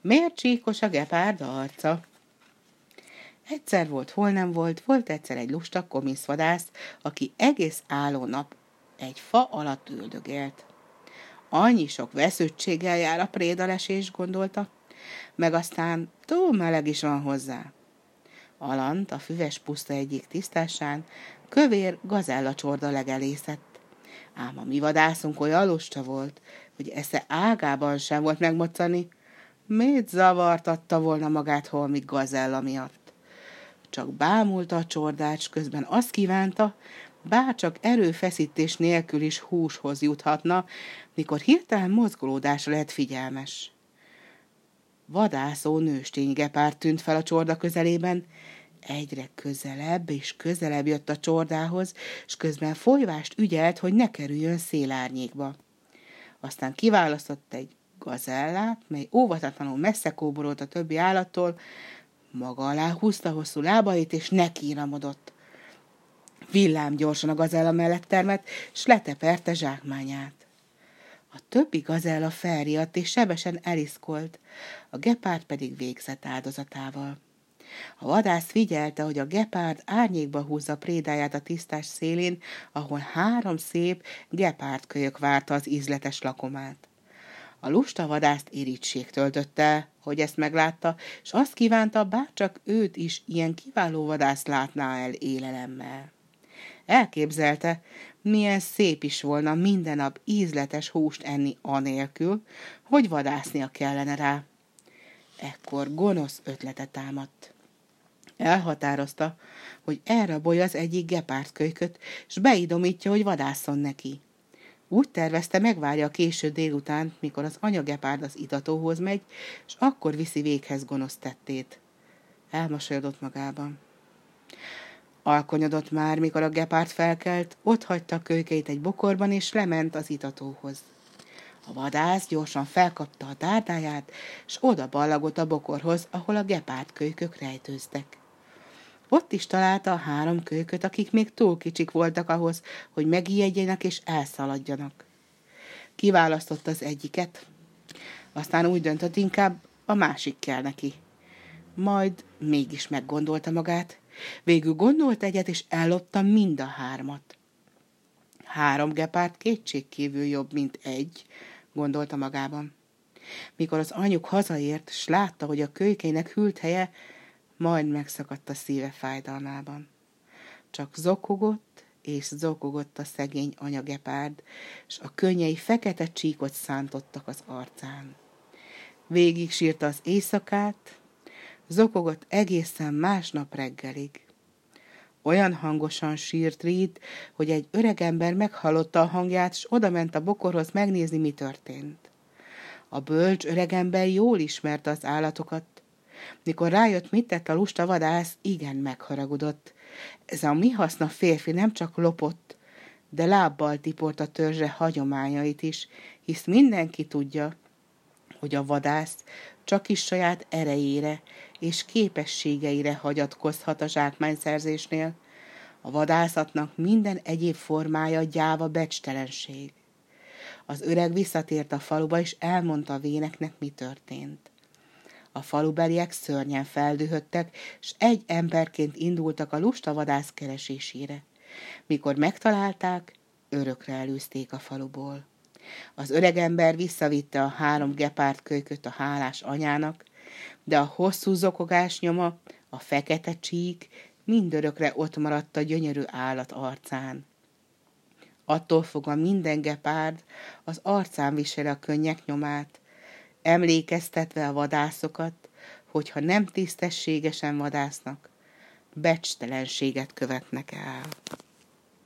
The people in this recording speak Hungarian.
Miért csíkos a gepárd arca? Egyszer volt, hol nem volt, volt egyszer egy lusta komiszvadász, aki egész álló nap egy fa alatt üldögélt. Annyi sok vesződtséggel jár a prédalesés, gondolta, meg aztán túl meleg is van hozzá. Alant a füves puszta egyik tisztásán kövér gazella csorda legelészett. Ám a mi vadászunk olyan lusta volt, hogy esze ágában sem volt megmoccani. Mit zavartatta volna magát holmi gazella miatt? Csak bámulta a csordát, közben azt kívánta, bárcsak erőfeszítés nélkül is húshoz juthatna, mikor hirtelen mozgolódásra lett figyelmes. Vadászó nőstény gepár tűnt fel a csorda közelében, egyre közelebb és közelebb jött a csordához, és közben folyvást ügyelt, hogy ne kerüljön szélárnyékba. Aztán kiválasztott egy gazellát, mely óvatatlanul messze kóborolt a többi állattól, maga alá húzta hosszú lábait, és nekiramodott. Villám gyorsan a gazella mellett termett, s leteperte zsákmányát. A többi gazella felriadt és sebesen eliszkolt, a gepárd pedig végzett áldozatával. A vadász figyelte, hogy a gepárd árnyékba húzza prédáját a tisztás szélén, ahol három szép gepárdkölyök várta az ízletes lakomát. A lusta vadászt irítség töltötte, hogy ezt meglátta, és azt kívánta, bárcsak őt is ilyen kiváló vadász látná el élelemmel. Elképzelte, milyen szép is volna minden nap ízletes húst enni anélkül, hogy vadásznia kellene rá. Ekkor gonosz ötlete támadt. Elhatározta, hogy elrabolja az egyik gepárdkölyköt, s beidomítja, hogy vadászon neki. Úgy tervezte, megvárja a késő délután, mikor az anyagepárd az itatóhoz megy, és akkor viszi véghez gonosz tettét. Elmosolyodott magában. Alkonyodott már, mikor a gepárt felkelt, ott hagyta a kölykeit egy bokorban, és lement az itatóhoz. A vadász gyorsan felkapta a tárdáját, s oda ballagott a bokorhoz, ahol a gepárt kölykök rejtőztek. Ott is találta a három kölyköt, akik még túl kicsik voltak ahhoz, hogy megijedjenek és elszaladjanak. Kiválasztott az egyiket, aztán úgy döntött, inkább a másik kell neki. Majd mégis meggondolta magát, Végül gondolt egyet, és ellopta mind a hármat. Három gepárt kétségkívül jobb, mint egy, gondolta magában. Mikor az anyuk hazaért, s látta, hogy a kölykének hűlt helye, majd megszakadt a szíve fájdalmában. Csak zokogott, és zokogott a szegény anyagepárd, s a könnyei fekete csíkot szántottak az arcán. Végig sírta az éjszakát, zokogott egészen másnap reggelig. Olyan hangosan sírt Reed, hogy egy öregember meghallotta a hangját, és odament a bokorhoz megnézni, mi történt. A bölcs öregember jól ismerte az állatokat. Mikor rájött, mit tett a lusta vadász, igen megharagudott. Ez a mi haszna férfi nem csak lopott, de lábbal tiport a törzse hagyományait is, hisz mindenki tudja, hogy a vadász csak is saját erejére és képességeire hagyatkozhat a zsákmányszerzésnél. A vadászatnak minden egyéb formája gyáva becstelenség. Az öreg visszatért a faluba, és elmondta a véneknek, mi történt. A falubeliek szörnyen feldühödtek, és egy emberként indultak a lusta vadász keresésére. Mikor megtalálták, örökre elűzték a faluból. Az öregember visszavitte a három gepárt kölyköt a hálás anyának, de a hosszú zokogás nyoma, a fekete csík mindörökre ott maradt a gyönyörű állat arcán. Attól fogva minden gepárd az arcán viseli a könnyek nyomát, emlékeztetve a vadászokat, hogyha nem tisztességesen vadásznak, becstelenséget követnek el.